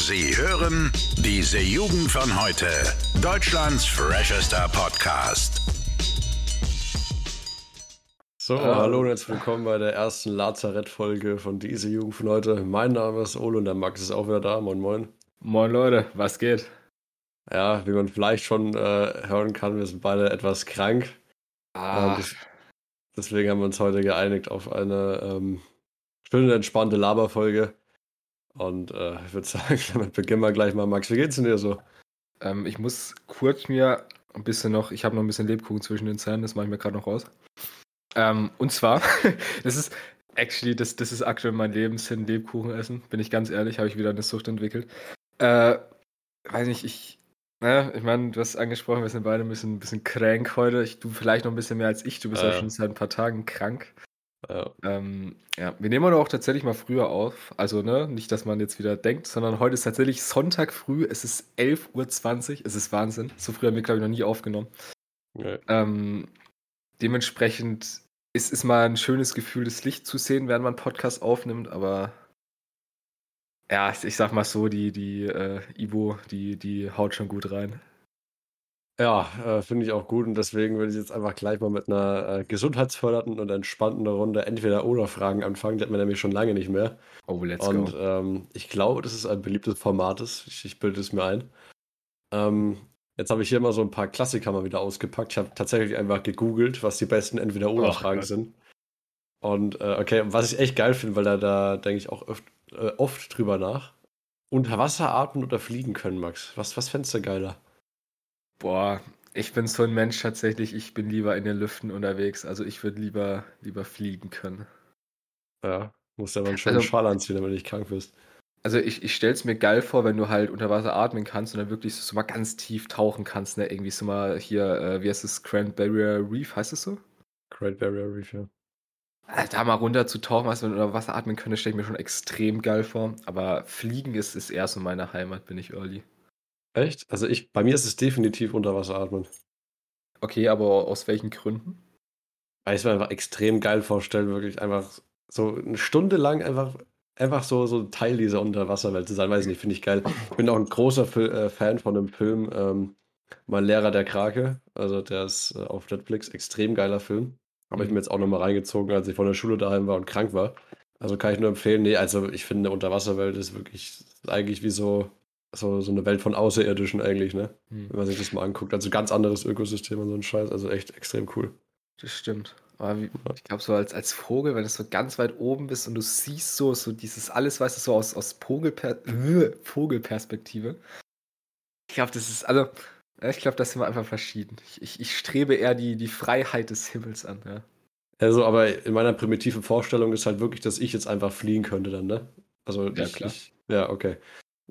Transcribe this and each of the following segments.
Sie hören diese Jugend von heute. Deutschlands freshester Podcast. So, Ah. hallo und herzlich willkommen bei der ersten Lazarett-Folge von Diese Jugend von heute. Mein Name ist Ole und der Max ist auch wieder da. Moin, moin. Moin Leute, was geht? Ja, wie man vielleicht schon äh, hören kann, wir sind beide etwas krank. Ah, des- deswegen haben wir uns heute geeinigt auf eine ähm, schöne, entspannte Laberfolge. Und äh, ich würde sagen, damit beginnen wir gleich mal. Max, wie geht's denn dir so? ähm, ich muss kurz mir ein bisschen noch, ich habe noch ein bisschen Lebkuchen zwischen den Zähnen, das mache ich mir gerade noch raus. Ähm, und zwar, das ist, actually, das, das ist aktuell mein Lebenssinn, Lebkuchen essen, bin ich ganz ehrlich, habe ich wieder eine Sucht entwickelt. Äh, weiß nicht, ich, ne, ich meine, du hast angesprochen, wir sind beide ein bisschen, ein bisschen krank heute. Ich, du vielleicht noch ein bisschen mehr als ich, du bist ja Äh. schon seit ein paar Tagen krank. Ja, Ähm, ja, wir nehmen aber auch tatsächlich mal früher auf. Also, ne, nicht, dass man jetzt wieder denkt, sondern heute ist tatsächlich Sonntag früh. Es ist 11.20 Uhr. Es ist Wahnsinn. So früh haben wir, glaube ich, noch nie aufgenommen. ja. Ähm, dementsprechend ist es mal ein schönes Gefühl, das Licht zu sehen, während man Podcast aufnimmt, aber ja, ich sag mal so, die, die äh, Ivo, die, die haut schon gut rein. Ja, äh, finde ich auch gut und deswegen würde ich jetzt einfach gleich mal mit einer äh, gesundheitsfördernden und entspannten Runde Entweder-Oder-Fragen anfangen. Die hat man nämlich schon lange nicht mehr. Oh, let's und go. ähm, ich glaube, das ist ein beliebtes Format. ist. Ich, ich bilde es mir ein. Ähm, jetzt habe ich hier mal so ein paar Klassiker mal wieder ausgepackt. Ich habe tatsächlich einfach gegoogelt, was die besten Entweder-Oder-Fragen Gott. sind. Und äh, okay, was ich echt geil finde, weil da, da denke ich auch oft, äh, oft drüber nach. Unter Wasser atmen oder fliegen können, Max. Was, was fändest du geiler? Boah, ich bin so ein Mensch tatsächlich, ich bin lieber in den Lüften unterwegs. Also ich würde lieber, lieber fliegen können. Ja, musst ja mal einen schönen Also- Schal anziehen, damit du nicht krank wirst. Also ich, ich stelle es mir geil vor, wenn du halt unter Wasser atmen kannst und dann wirklich so, so mal ganz tief tauchen kannst, ne? Irgendwie so mal hier, äh, wie heißt es, Grand Barrier Reef, heißt es so? Great Barrier Reef, ja. Äh, Da mal runter zu tauchen, was wenn du unter Wasser atmen könntest, stelle ich mir schon extrem geil vor. Aber Fliegen ist, ist eher so meine Heimat, bin ich early. Echt? Also ich, bei mir ist es definitiv unter Wasser atmen. Okay, aber aus welchen Gründen? Weil ich es mir einfach extrem geil vorstellen, wirklich einfach so eine Stunde lang einfach, einfach so, so Teil dieser Unterwasserwelt zu sein. Weiß ich nicht, finde ich geil. Ich bin auch ein großer Fil äh, Fan von dem Film ähm, Mein Lehrer der Krake. Also der ist äh, auf Netflix. Extrem geiler Film. Habe ich Mhm. mir jetzt auch nochmal reingezogen, als ich von der Schule daheim war und krank war. Also kann ich nur empfehlen. Nee, also ich finde, eine Unterwasserwelt ist wirklich eigentlich wie so, so, so eine Welt von Außerirdischen eigentlich, ne? Hm, Wenn man sich das mal anguckt. Also ganz anderes Ökosystem und so ein Scheiß. Also echt extrem cool. das stimmt. Aber wie, ich glaube, so als, als Vogel, wenn du so ganz weit oben bist und du siehst so, so dieses alles, weißt du, so aus, aus Vogelper äh, Vogelperspektive. Ich glaube, das ist, also, ja, ich glaube, das sind wir einfach verschieden. Ich, ich, ich strebe eher die, die Freiheit des Himmels an, ja. Also, aber in meiner primitiven Vorstellung ist halt wirklich, dass ich jetzt einfach fliegen könnte dann, ne? Also, Ja, ich, klar. Ja, okay.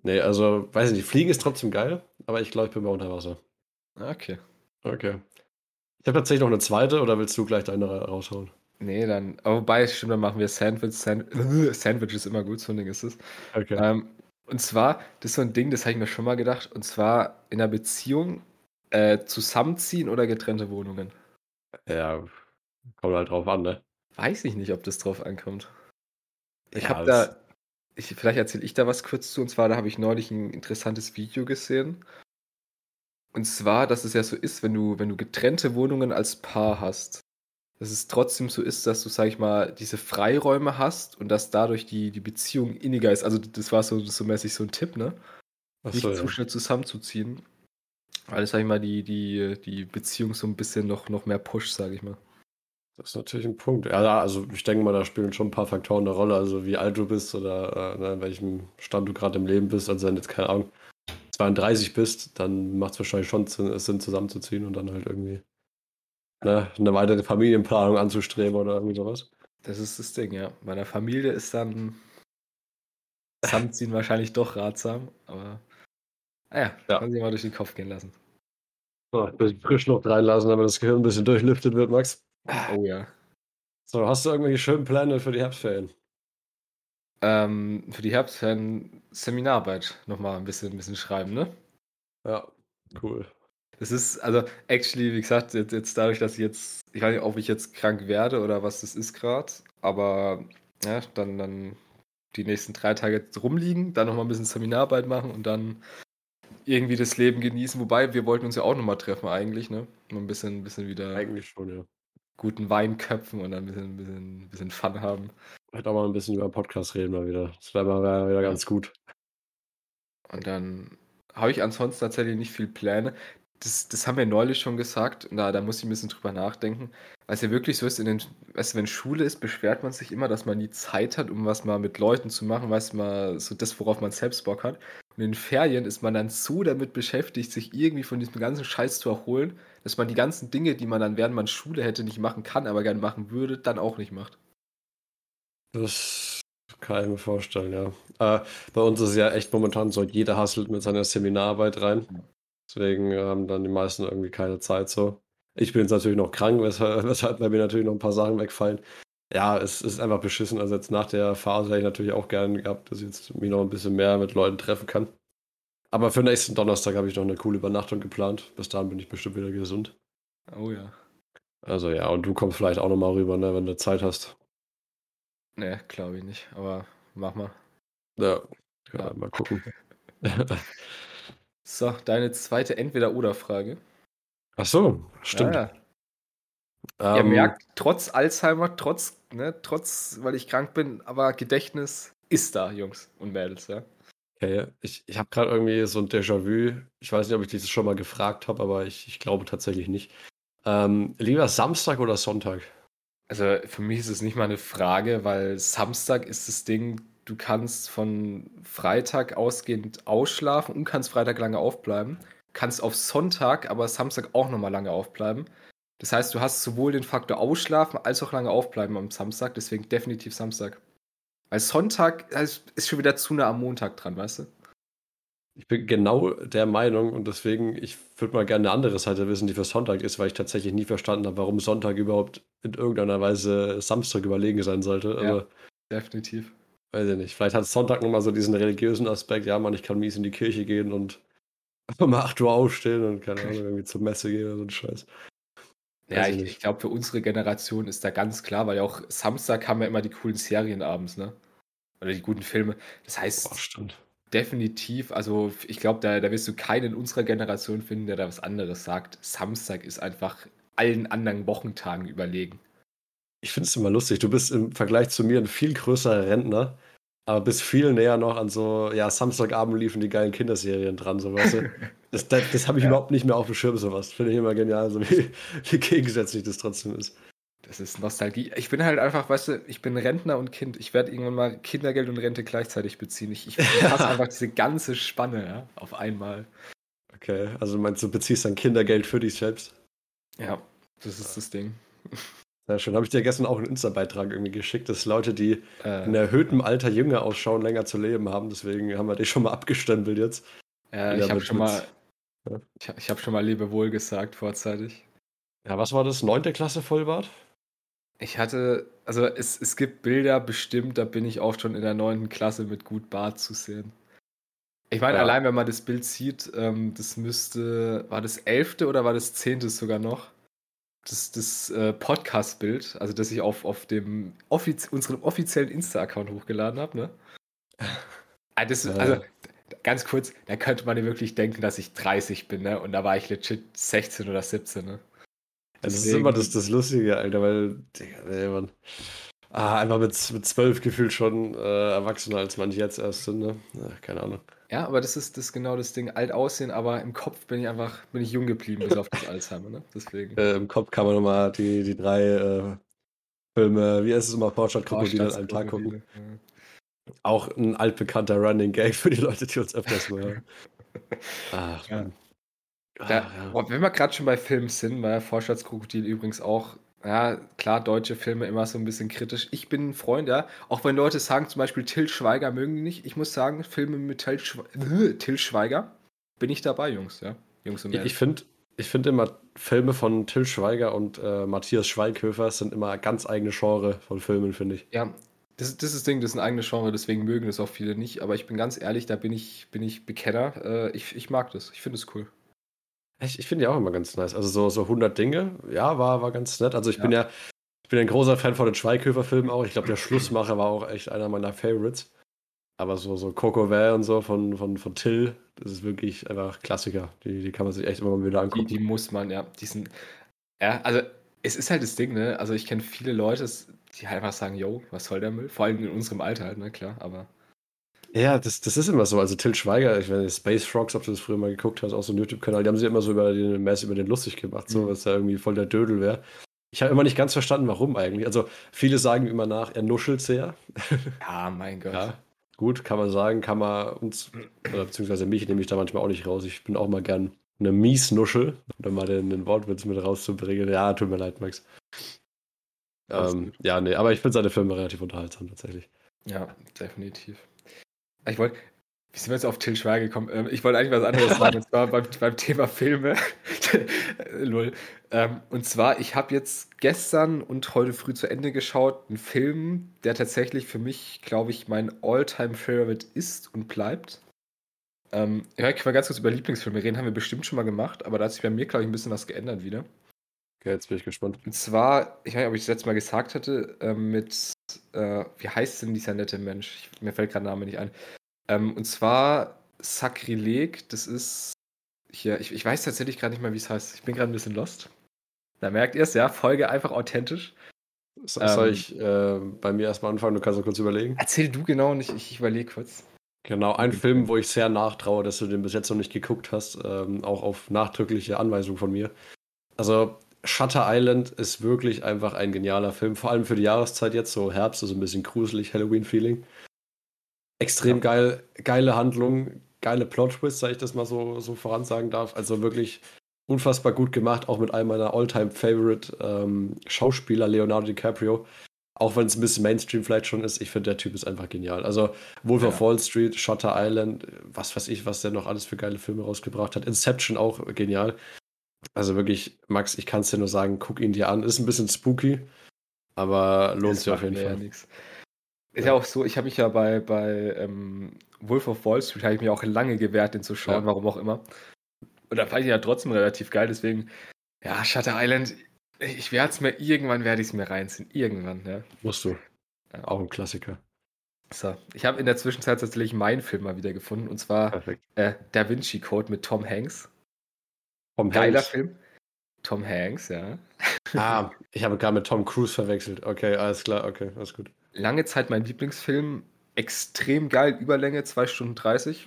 Nee, also, weiß ich nicht, fliegen ist trotzdem geil, aber ich glaube, ich bin mal unter Wasser. Okay. Okay. Ich habe tatsächlich noch eine zweite, oder willst du gleich deine ra- raushauen? Nee, dann, aber wobei, stimmt, dann machen wir Sandwich. Sand, Sandwich ist immer gut, so ein Ding ist es. Okay. Ähm, und zwar, das ist so ein Ding, das habe ich mir schon mal gedacht, und zwar in einer Beziehung äh, zusammenziehen oder getrennte Wohnungen. Ja, kommt halt drauf an, ne? Weiß ich nicht, ob das drauf ankommt. Ich Ja, habe da, ich, vielleicht erzähle ich da was kurz zu, und zwar, da habe ich neulich ein interessantes Video gesehen. Und zwar, dass es ja so ist, wenn du, wenn du getrennte Wohnungen als Paar hast, dass es trotzdem so ist, dass du, sag ich mal, diese Freiräume hast und dass dadurch die, die Beziehung inniger ist. Also das war so, so mäßig so ein Tipp, ne? Nicht Achso, zu ja. schnell zusammenzuziehen. Weil sag ich mal, die, die, die Beziehung so ein bisschen noch, noch mehr pusht, sage ich mal. Das ist natürlich ein Punkt. Ja, also ich denke mal, da spielen schon ein paar Faktoren eine Rolle. Also wie alt du bist oder äh, ne, in welchem Stand du gerade im Leben bist. Also wenn du jetzt, keine Ahnung, 32 bist, dann macht es wahrscheinlich schon Sinn, Sinn, zusammenzuziehen und dann halt irgendwie ne, eine weitere Familienplanung anzustreben oder irgendwie sowas. Das ist das Ding, ja. Bei einer Familie ist dann Zusammenziehen wahrscheinlich doch ratsam, aber naja, Ja. kann sich mal durch den Kopf gehen lassen. So, ein bisschen Frischluft reinlassen, damit das Gehirn ein bisschen durchlüftet wird, Max. Oh ja. So, hast du irgendwelche schönen Pläne für die Herbstferien? Ähm, für die Herbstferien Seminararbeit nochmal ein bisschen, ein bisschen schreiben, ne? Ja, cool. Das ist, also, actually, wie gesagt, jetzt, jetzt dadurch, dass ich jetzt, ich weiß nicht, ob ich jetzt krank werde oder was das ist gerade, aber ja, dann, dann die nächsten drei Tage rumliegen, dann nochmal ein bisschen Seminararbeit machen und dann irgendwie das Leben genießen. Wobei, wir wollten uns ja auch nochmal treffen eigentlich, ne? Mal ein bisschen, ein bisschen wieder Eigentlich schon, ja. Guten Wein köpfen und dann ein bisschen, ein bisschen, ein bisschen Fun haben. Hätte auch mal ein bisschen über Podcast reden mal wieder. Das wäre mal wär wieder ganz gut. Und dann habe ich ansonsten tatsächlich nicht viel Pläne. Das, das haben wir neulich schon gesagt, und da, da muss ich ein bisschen drüber nachdenken. Weil es ja wirklich so ist, in den, weißt du, wenn Schule ist, beschwert man sich immer, dass man nie Zeit hat, um was mal mit Leuten zu machen, weißt du, mal so das, worauf man selbst Bock hat. Und in den Ferien ist man dann so damit beschäftigt, sich irgendwie von diesem ganzen Scheiß zu erholen, dass man die ganzen Dinge, die man dann während man Schule hätte nicht machen kann, aber gerne machen würde, dann auch nicht macht. Das kann ich mir vorstellen, ja. Äh, bei uns ist ja echt momentan so, jeder hasselt mit seiner Seminararbeit rein. Deswegen haben dann die meisten irgendwie keine Zeit so. Ich bin jetzt natürlich noch krank, weshalb, weshalb bei mir natürlich noch ein paar Sachen wegfallen. Ja, es ist einfach beschissen. Also jetzt nach der Phase hätte ich natürlich auch gerne gehabt, dass ich jetzt mich noch ein bisschen mehr mit Leuten treffen kann. Aber für nächsten Donnerstag habe ich noch eine coole Übernachtung geplant. Bis dahin bin ich bestimmt wieder gesund. Oh ja. Also ja, und du kommst vielleicht auch nochmal rüber, ne, wenn du Zeit hast. Ne, glaube ich nicht, aber mach mal. Ja, ja, Ja. mal gucken. So, deine zweite Entweder-Oder-Frage. Ach so, stimmt. Ja, Ihr Ähm, merkt, trotz Alzheimer, trotz, ne, trotz, weil ich krank bin, aber Gedächtnis ist da, Jungs und Mädels, ja. Okay, ich, ich habe gerade irgendwie so ein Déjà-vu. Ich weiß nicht, ob ich dieses schon mal gefragt habe, aber ich, ich glaube tatsächlich nicht. Ähm, lieber Samstag oder Sonntag? Also für mich ist es nicht mal eine Frage, weil Samstag ist das Ding, du kannst von Freitag ausgehend ausschlafen und kannst Freitag lange aufbleiben. Kannst auf Sonntag, aber Samstag auch nochmal lange aufbleiben. Das heißt, du hast sowohl den Faktor Ausschlafen als auch lange aufbleiben am Samstag, deswegen definitiv Samstag. Weil Sonntag ist schon wieder zu nah am Montag dran, weißt du? Ich bin genau der Meinung und deswegen, ich würde mal gerne eine andere Seite wissen, die für Sonntag ist, weil ich tatsächlich nie verstanden habe, warum Sonntag überhaupt in irgendeiner Weise Samstag überlegen sein sollte. Ja. Aber Definitiv. weiß ich nicht. Vielleicht hat Sonntag nochmal so diesen religiösen Aspekt, ja, man, ich kann mies in die Kirche gehen und um 8 Uhr aufstehen und keine Ahnung, irgendwie zur Messe gehen oder so ein Scheiß. Ja, Weiß ich ich, glaube, für unsere Generation ist da ganz klar, weil ja auch Samstag haben wir immer die coolen Serien abends, ne? Oder die guten Filme. Das heißt, Boah, definitiv, also ich glaube, da, da wirst du keinen in unserer Generation finden, der da was anderes sagt. Samstag ist einfach allen anderen Wochentagen überlegen. Ich finde es immer lustig. Du bist im Vergleich zu mir ein viel größerer Rentner, aber bist viel näher noch an so, ja, Samstagabend liefen die geilen Kinderserien dran, so weißt du. Das, das, das habe ich Ja. überhaupt nicht mehr auf dem Schirm, sowas. Finde ich immer genial, so wie, wie gegensätzlich das trotzdem ist. Das ist Nostalgie. Ich bin halt einfach, weißt du, ich bin Rentner und Kind. Ich werde irgendwann mal Kindergeld und Rente gleichzeitig beziehen. Ich, ich hasse einfach diese ganze Spanne ja, auf einmal. Okay, also du meinst, du beziehst dann Kindergeld für dich selbst? Ja, das ist das Ding. Sehr schön. Habe ich dir gestern auch einen Insta-Beitrag irgendwie geschickt, dass Leute, die Äh, in erhöhtem Alter jünger ausschauen, länger zu leben haben. Deswegen haben wir dich schon mal abgestempelt jetzt. Ja, ich habe schon mal, ja. ich, ich habe schon mal Lebewohl gesagt vorzeitig. Ja, was war das? Neunte Klasse Vollbart? Ich hatte, also es, es gibt Bilder bestimmt, da bin ich auch schon in der neunten Klasse mit gut Bart zu sehen. Ich meine, Ja. allein wenn man das Bild sieht, ähm, das müsste, war das elfte oder war das zehnte sogar noch? Das, das äh, Podcast-Bild, also das ich auf, auf dem offiz unserem offiziellen Insta-Account hochgeladen habe, ne? Ah, das, also, ganz kurz, da könnte man ja wirklich denken, dass ich 30 bin, ne? Und da war ich legit 16 oder 17, ne? Das ist Deswegen- immer das, das Lustige, Alter, weil, Digga, nee, Mann. Ah, einfach mit, mit zwölf gefühlt schon äh, erwachsener, als manche jetzt erst sind, ne? Ja, keine Ahnung. Ja, aber das ist, das ist genau das Ding. Alt aussehen, aber im Kopf bin ich einfach, bin ich jung geblieben, bis auf das Alzheimer, ne? Deswegen. Äh, Im Kopf kann man nochmal die, die drei äh, Filme, wie heißt es immer, Vorstadt Krokodil an einem Tag gucken. Vorstadtkrokodile, Auch ein altbekannter Running Gag für die Leute, die uns öfters mal hören. Ach, Ja. Ah, Da, ja. boah, wenn wir gerade schon bei Filmen sind, war ja Vorstadtkrokodil übrigens auch, ja, klar, deutsche Filme immer so ein bisschen kritisch. Ich bin ein Freund, ja, auch wenn Leute sagen, zum Beispiel Till Schweiger mögen die nicht. Ich muss sagen, Filme mit Till, Schwe äh, Till Schweiger bin ich dabei, Jungs, ja. Jungs und Ich, Mädels. ich finde ich find immer, Filme von Till Schweiger und äh, Matthias Schweighöfer sind immer ganz eigene Genre von Filmen, finde ich. Ja, das, das ist das Ding, das ist ein eigenes Genre, deswegen mögen das auch viele nicht. Aber ich bin ganz ehrlich, da bin ich, bin ich Bekenner. Äh, ich, ich mag das. Ich finde es cool. Ich, ich finde die auch immer ganz nice. Also so, so 100 Dinge, ja, war, war ganz nett. Also ich Ja. bin ja, ich bin ein großer Fan von den Schweighöfer-Filmen auch. Ich glaube, der Schlussmacher war auch echt einer meiner Favorites. Aber so, so Coco Vale und so von, von, von Till, das ist wirklich einfach Klassiker. Die, die kann man sich echt immer mal wieder angucken. Die, die muss man, ja. Die sind, ja, also es ist halt das Ding, ne? Also ich kenne viele Leute, die halt einfach sagen, yo, was soll der Müll? Vor allem in unserem Alter halt, ne, klar, aber. Ja, das, das ist immer so. Also Till Schweiger, ich nicht, Space Frogs, ob du das früher mal geguckt hast, auch so ein YouTube-Kanal, die haben sich immer so über den Mess über den lustig gemacht, so, mhm. dass er irgendwie voll der Dödel wäre. Ich habe immer nicht ganz verstanden, warum eigentlich. Also viele sagen immer nach, er nuschelt sehr. Ja, mein Gott. Ja, gut, kann man sagen, kann man uns, oder beziehungsweise mich nehme ich da manchmal auch nicht raus. Ich bin auch mal gern eine Miesnuschel, um mal den, den Wortwitz mit rauszubringen. Ja, tut mir leid, Max. Ähm, ja, nee, aber ich finde seine Filme relativ unterhaltsam tatsächlich. Ja, definitiv. Ich wollte, wie sind wir jetzt auf Till Schweiger gekommen? Ähm, ich wollte eigentlich was anderes sagen, und zwar beim, beim Thema Filme. Lol. Ähm, und zwar, ich habe jetzt gestern und heute früh zu Ende geschaut, einen Film, der tatsächlich für mich, glaube ich, mein All-Time-Favorite ist und bleibt. Ähm, ja, ich kann mal ganz kurz über Lieblingsfilme reden, haben wir bestimmt schon mal gemacht, aber da hat sich bei mir, glaube ich, ein bisschen was geändert wieder. Okay, jetzt bin ich gespannt. Und zwar, ich weiß nicht, ob ich das letzte Mal gesagt hatte, äh, mit, äh, wie heißt denn dieser nette Mensch? Ich, mir fällt gerade der Name nicht ein. Ähm, und zwar Sakrileg, das ist hier, ich, ich weiß tatsächlich gerade nicht mehr, wie es heißt. Ich bin gerade ein bisschen lost. Da merkt ihr es, ja, Folge einfach authentisch. So, ähm, soll ich äh, bei mir erstmal anfangen? Du kannst noch kurz überlegen. Erzähl du genau und ich, ich, überlege kurz. Genau, ein Film, wo ich sehr nachtraue, dass du den bis jetzt noch nicht geguckt hast, ähm, auch auf nachdrückliche Anweisung von mir. Also, Shutter Island ist wirklich einfach ein genialer Film, vor allem für die Jahreszeit jetzt, so Herbst, so also ein bisschen gruselig, Halloween-Feeling. Extrem ja. geil, geile Handlung, geile Plot-Twist, sag ich das mal so, so voransagen darf. Also wirklich unfassbar gut gemacht, auch mit einem meiner All-Time-Favorite ähm, Schauspieler, Leonardo DiCaprio. Auch wenn es ein bisschen Mainstream vielleicht schon ist, ich finde, der Typ ist einfach genial. Also Wolf ja. of Wall Street, Shutter Island, was weiß ich, was der noch alles für geile Filme rausgebracht hat. Inception auch genial. Also wirklich, Max, ich kann es dir nur sagen, guck ihn dir an. Ist ein bisschen spooky, aber lohnt sich auf jeden Fall. Ja nix. Ist ja auch so, ich habe mich ja bei, bei ähm, Wolf of Wall Street, habe ich mir auch lange gewehrt, den zu schauen, ja. warum auch immer. Und da fand ich ja trotzdem relativ geil, deswegen, ja, Shutter Island, ich werde es mir, irgendwann werde ich es mir reinziehen. Irgendwann, ja. Musst du. Ja. Auch ein Klassiker. So, ich habe in der Zwischenzeit tatsächlich meinen Film mal wieder gefunden, und zwar äh, Da Vinci Code mit Tom Hanks. Tom Geiler Hanks. Film. Tom Hanks, ja. Ah, ich habe gerade mit Tom Cruise verwechselt. Okay, alles klar, okay, alles gut. Lange Zeit mein Lieblingsfilm. Extrem geil, Überlänge, 2 Stunden 30.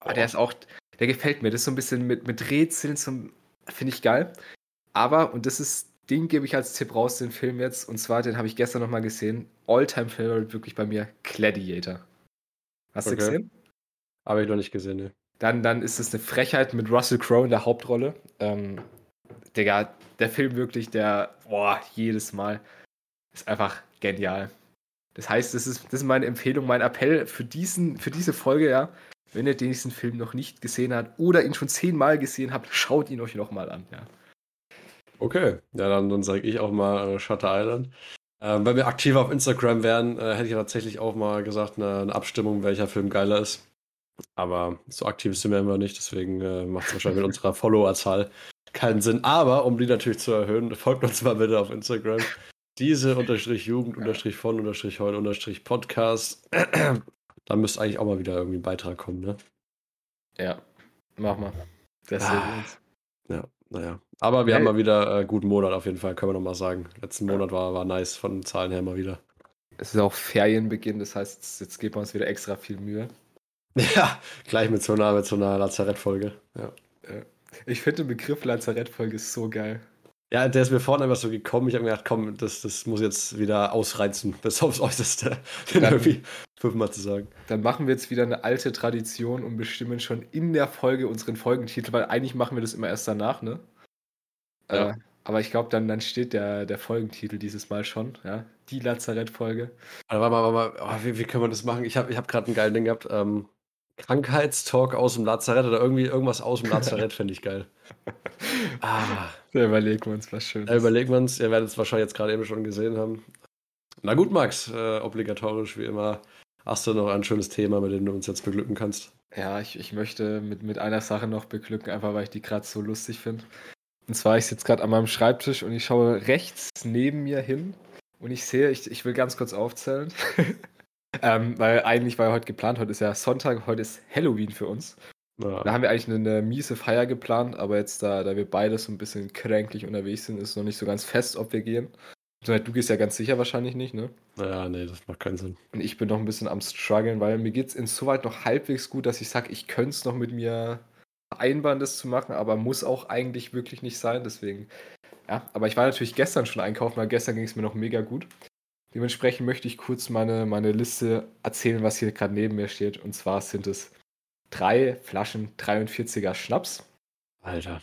Aber oh. der ist auch, der gefällt mir. Das ist so ein bisschen mit, mit Rätseln, finde ich geil. Aber, und das ist den gebe ich als Tipp raus, den Film jetzt. Und zwar, den habe ich gestern nochmal gesehen. Alltime Favorite wirklich bei mir, Gladiator. Hast okay. du gesehen? Habe ich noch nicht gesehen, ne. Dann, dann ist es eine Frechheit mit Russell Crowe in der Hauptrolle. Ähm, Digga, der Film wirklich, der, boah, jedes Mal ist einfach genial. Das heißt, das ist, das ist meine Empfehlung, mein Appell für, diesen, für diese Folge, ja. Wenn ihr diesen Film noch nicht gesehen habt oder ihn schon zehnmal gesehen habt, schaut ihn euch nochmal an, ja. Okay, ja, dann, dann sage ich auch mal äh, Shutter Island. Ähm, wenn wir aktiver auf Instagram wären, äh, hätte ich tatsächlich auch mal gesagt, eine, eine, Abstimmung, welcher Film geiler ist. Aber so aktiv sind wir immer nicht, deswegen äh, macht es wahrscheinlich mit unserer Followerzahl keinen Sinn. Aber um die natürlich zu erhöhen, folgt uns mal bitte auf Instagram. Diese unterstrich Jugend unterstrich von unterstrich heute unterstrich Podcast. da müsste eigentlich auch mal wieder irgendwie ein Beitrag kommen, ne? Ja, mach mal. Das ah, ja, naja. Aber wir hey. haben mal wieder äh, guten Monat auf jeden Fall, können wir nochmal sagen. Letzten Monat war, war nice von den Zahlen her mal wieder. Es ist auch Ferienbeginn, das heißt, jetzt geben wir uns wieder extra viel Mühe. Ja, gleich mit so einer, mit so einer Lazarettfolge. Ja. Ich finde den Begriff Lazarettfolge so geil. Ja, der ist mir vorhin einfach so gekommen. Ich habe mir gedacht, komm, das, das muss jetzt wieder ausreizen, bis aufs Äußerste, den dann, irgendwie fünfmal zu sagen. Dann machen wir jetzt wieder eine alte Tradition und bestimmen schon in der Folge unseren Folgentitel, weil eigentlich machen wir das immer erst danach, ne? Ja. Äh, aber ich glaube, dann, dann steht der, der Folgentitel dieses Mal schon, ja. Die Lazarett-Folge. Warte mal, warte mal, oh, wie, wie können wir das machen? Ich habe ich hab gerade einen geilen Ding gehabt. Ähm, Krankheitstalk aus dem Lazarett oder irgendwie irgendwas aus dem Lazarett finde ich geil. Ah. Da überlegen wir uns was Schönes. Da überlegen wir uns, ihr werdet es wahrscheinlich jetzt gerade eben schon gesehen haben. Na gut, Max, äh, obligatorisch wie immer. Hast du noch ein schönes Thema, mit dem du uns jetzt beglücken kannst? Ja, ich, ich möchte mit, mit einer Sache noch beglücken, einfach weil ich die gerade so lustig finde. Und zwar, ich sitze gerade an meinem Schreibtisch und ich schaue rechts neben mir hin und ich sehe, ich, ich will ganz kurz aufzählen. Ähm, weil eigentlich war ja heute geplant, heute ist ja Sonntag, heute ist Halloween für uns. Ja. Da haben wir eigentlich eine, eine miese Feier geplant, aber jetzt, da, da wir beide so ein bisschen kränklich unterwegs sind, ist noch nicht so ganz fest, ob wir gehen. Du gehst ja ganz sicher wahrscheinlich nicht, ne? Naja, nee, das macht keinen Sinn. Und ich bin noch ein bisschen am struggeln, weil mir geht es insoweit noch halbwegs gut, dass ich sage, ich könnte es noch mit mir vereinbaren, das zu machen, aber muss auch eigentlich wirklich nicht sein. Deswegen, ja. Aber ich war natürlich gestern schon einkaufen, weil gestern ging es mir noch mega gut. Dementsprechend möchte ich kurz meine, meine Liste erzählen, was hier gerade neben mir steht. Und zwar sind es drei Flaschen 43er Schnaps. Alter.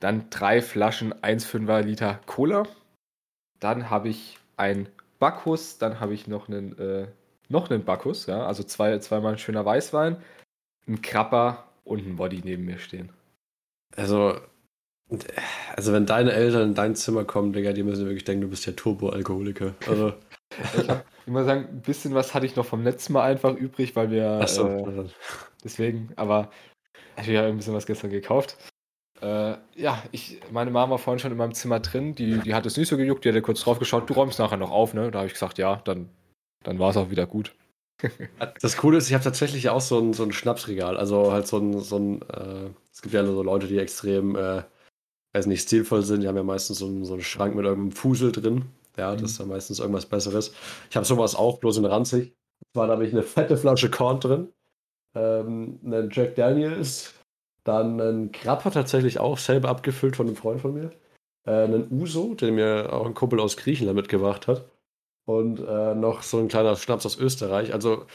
Dann drei Flaschen 1,5er Liter Cola. Dann habe ich ein Bacchus. Dann habe ich noch einen, äh, noch einen Bacchus. Ja? Also zwei, zweimal ein schöner Weißwein. Ein Krapper und ein Body neben mir stehen. Also, also wenn deine Eltern in dein Zimmer kommen, Digga, die müssen wirklich denken, du bist ja Turbo-Alkoholiker. Also, ich, hab, ich muss sagen, ein bisschen was hatte ich noch vom letzten Mal einfach übrig, weil wir. Ach so. Äh, deswegen, aber ich habe ja ein bisschen was gestern gekauft. Äh, ja, ich, meine Mama war vorhin schon in meinem Zimmer drin, die, die hat es nicht so gejuckt, die hat kurz drauf geschaut, du räumst nachher noch auf, ne? Da habe ich gesagt, ja, dann, dann war es auch wieder gut. Das Coole ist, ich habe tatsächlich auch so ein, so ein Schnapsregal. Also halt so ein, so ein äh, es gibt ja so Leute, die extrem, äh, weiß nicht, stilvoll sind. Die haben ja meistens so einen, so einen Schrank mit irgendeinem Fusel drin. Ja, das ist ja meistens irgendwas Besseres. Ich habe sowas auch, bloß in ranzig. Und zwar habe ich eine fette Flasche Korn drin, ähm, einen Jack Daniels, dann einen Krapper tatsächlich auch, selber abgefüllt von einem Freund von mir. Äh, einen Uso, den mir auch ein Kumpel aus Griechenland mitgebracht hat und äh, noch so ein kleiner Schnaps aus Österreich. Also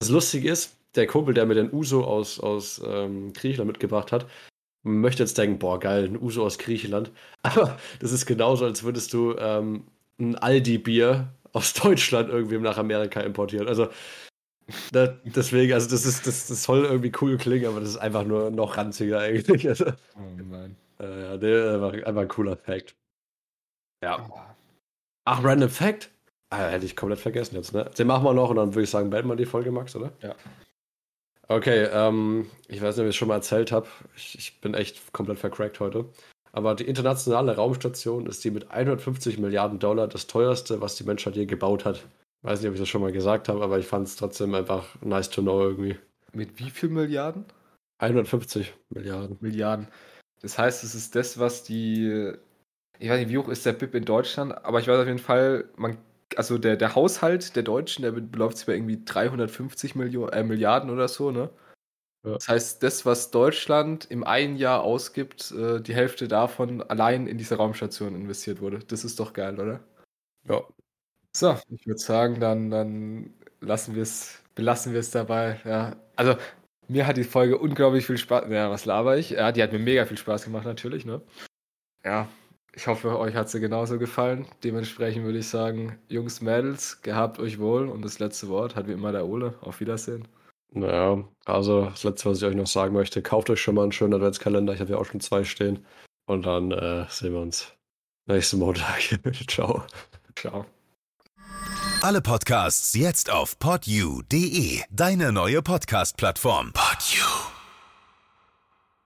das Lustige ist, der Kumpel, der mir den Uso aus, aus ähm, Griechenland mitgebracht hat, möchte jetzt denken, boah, geil, ein Uso aus Griechenland. Aber das ist genauso, als würdest du ähm, ein Aldi-Bier aus Deutschland irgendwie nach Amerika importieren. Also da, deswegen, also das ist, das, das soll irgendwie cool klingen, aber das ist einfach nur noch ranziger eigentlich. Also, oh Mann. Äh, ja, der, einfach, einfach ein cooler Fact. Ja. Ach, Random Fact? Ah, hätte ich komplett vergessen jetzt, ne? Den machen wir noch und dann würde ich sagen, beenden wir die Folge, Max, oder? Ja. Okay, ähm, ich weiß nicht, ob ich es schon mal erzählt habe. Ich, ich, bin echt komplett vercrackt heute. Aber die internationale Raumstation ist die mit 150 Milliarden Dollar das teuerste, was die Menschheit je gebaut hat. Ich weiß nicht, ob ich das schon mal gesagt habe, aber ich fand es trotzdem einfach nice to know irgendwie. Mit wie viel Milliarden? 150 Milliarden. Milliarden. Das heißt, es ist das, was die. Ich weiß nicht, wie hoch ist der BIP in Deutschland, aber ich weiß auf jeden Fall, man also der, der Haushalt der Deutschen, der beläuft sich bei irgendwie 350 Millionen, äh, Milliarden oder so, ne? Ja. Das heißt, das, was Deutschland im einen Jahr ausgibt, äh, die Hälfte davon allein in diese Raumstation investiert wurde. Das ist doch geil, oder? Ja. So, ich würde sagen, dann, dann lassen wir es, belassen wir es dabei. Ja. Also, mir hat die Folge unglaublich viel Spaß. Ja, was laber ich? Ja, die hat mir mega viel Spaß gemacht, natürlich, ne? Ja, ich hoffe, euch hat sie genauso gefallen. Dementsprechend würde ich sagen, Jungs, Mädels, gehabt euch wohl. Und das letzte Wort hat wie immer der Ole. Auf Wiedersehen. Naja, also das letzte, was ich euch noch sagen möchte, kauft euch schon mal einen schönen Adventskalender. Ich habe ja auch schon zwei stehen. Und dann äh, sehen wir uns nächsten Montag. Ciao. Ciao. Alle Podcasts jetzt auf podyou.de, deine neue Podcast-Plattform. Podyou.